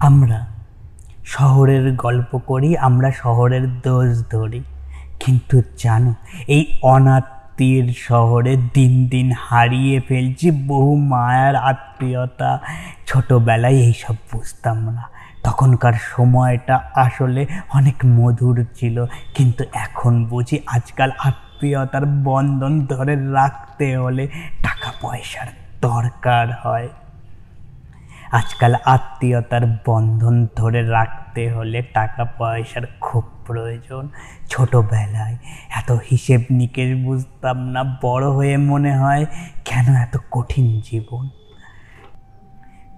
আমরা। শহরের গল্প করি, আমরা শহরের দোষ ধরি। কিন্তু জানো, এই অনাত্মীর শহরে দিন দিন হারিয়ে ফেলছি বহু মায়ার আত্মীয়তা। ছোটোবেলায় এইসব বুঝতাম না। তখনকার সময়টা আসলে অনেক মধুর ছিল। কিন্তু এখন বুঝি আজকাল আত্মীয়তার বন্ধন ধরে রাখতে হলে টাকা পয়সার দরকার হয়। আজকাল আত্মীয়তার বন্ধন ধরে রাখতে হলে টাকা পয়সার খুব প্রয়োজন। ছোটোবেলায় এত হিসেব নিকেশ বুঝতাম না, বড় হয়ে মনে হয় কেন এত কঠিন জীবন।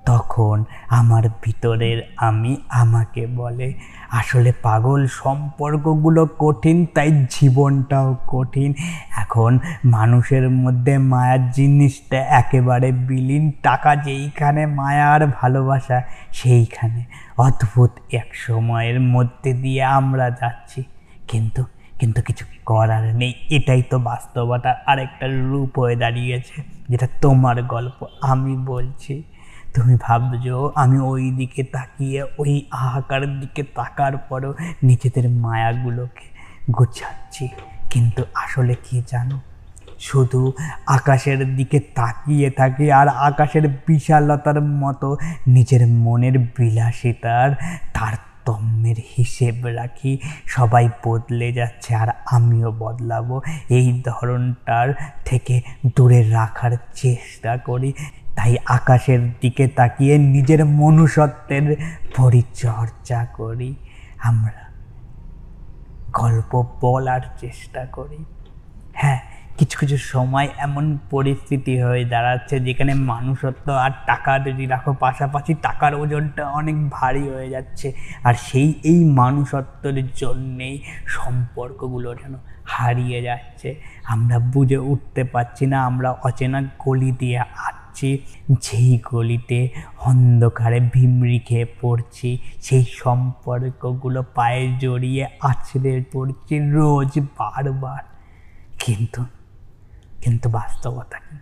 তখন আমার ভিতরের আমি আমাকে বলে, আসলে পাগল সম্পর্কগুলো কঠিন, তাই জীবনটাও কঠিন। এখন মানুষের মধ্যে মায়ার জিনিসটা একেবারে বিলীন, টাকা যেইখানে মায়া আর ভালোবাসা সেইখানে। অদ্ভুত এক সময়ের মধ্যে দিয়ে আমরা যাচ্ছি। কিন্তু কিন্তু কিছু করার নেই। এটাই তো বাস্তবতার আরেকটা রূপ হয়ে দাঁড়িয়েছে, যেটা তোমার গল্প। আমি বলছি তুমি ভাবছ, আমি ওই দিকে তাকিয়ে, ওই আহাকার দিকে তাকার পরও নিজেদের মায়াগুলোকে গুছাচ্ছি। কিন্তু আসলে কি জানো? শুধু আকাশের দিকে তাকিয়ে থাকি আর আকাশের বিশালতার মতো নিজের মনের বিলাসিতার তারতম্যের হিসেব রাখি। সবাই বদলে যাচ্ছে আর আমিও বদলাবো। এই ধরনটার থেকে দূরে রাখার চেষ্টা করি। তাই আকাশের দিকে তাকিয়ে নিজের মনুষ্যত্বের পরিচর্যা করি। আমরা গল্প বলার চেষ্টা করি। হ্যাঁ কিছু কিছু সময় এমন পরিস্থিতি হয়ে দাঁড়াচ্ছে যেখানে মানুষত্ব আর টাকা যদি রাখো, পাশাপাশি টাকার ওজনটা অনেক ভারী হয়ে যাচ্ছে। আর সেই, এই মানুষত্বের জন্যেই সম্পর্কগুলো যেন হারিয়ে যাচ্ছে। আমরা বুঝে উঠতে পারছি না, আমরা অচেনা গলি দিয়ে আসছি যেই গলিতে অন্ধকারে ভিমরি খেয়ে পড়ছি, সেই সম্পর্কগুলো পায়ে জড়িয়ে আছড়ে পড়ছি রোজ বারবার। কিন্তু কিন্তু বাস্তবতা কি?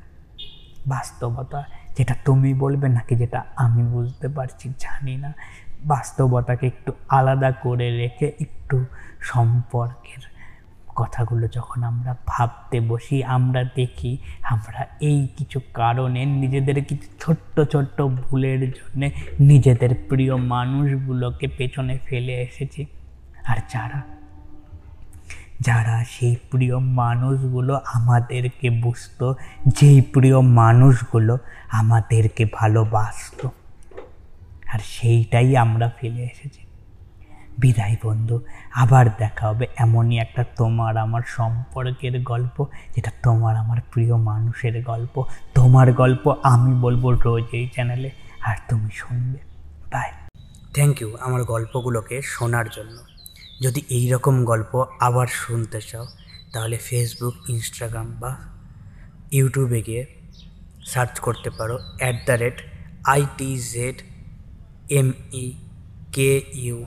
বাস্তবতা যেটা তুমি বলবে নাকি যেটা আমি বুঝতে পারছি জানি না। বাস্তবতাকে একটু আলাদা করে রেখে একটু সম্পর্কের কথাগুলো যখন আমরা ভাবতে বসি, আমরা দেখি আমরা এই কিছু কারণে নিজেদের কিছু ছোট্ট ছোট্ট ভুলের জন্যে নিজেদের প্রিয় মানুষগুলোকে পেছনে ফেলে এসেছি। আর যারা যারা সেই প্রিয় মানুষগুলো আমাদেরকে বুঝত, যেই প্রিয় মানুষগুলো আমাদেরকে ভালোবাসত। আর সেইটাই আমরা ফেলে এসেছি। বিদায় বন্ধু, আবার দেখা হবে এমনই একটা তোমার আমার সম্পর্কের গল্প, যেটা তোমার আমার প্রিয় মানুষের গল্প। তোমার গল্প আমি বলব রোজ এই চ্যানেলে আর তুমি শুনবে। বাই থ্যাংক ইউ আমার গল্পগুলোকে শোনার জন্য। যদি এই রকম গল্প আবার শুনতে চাও, তাহলে ফেসবুক ইনস্টাগ্রাম বা ইউটিউবে গিয়ে সার্চ করতে পারো at the rate IT Z M E K U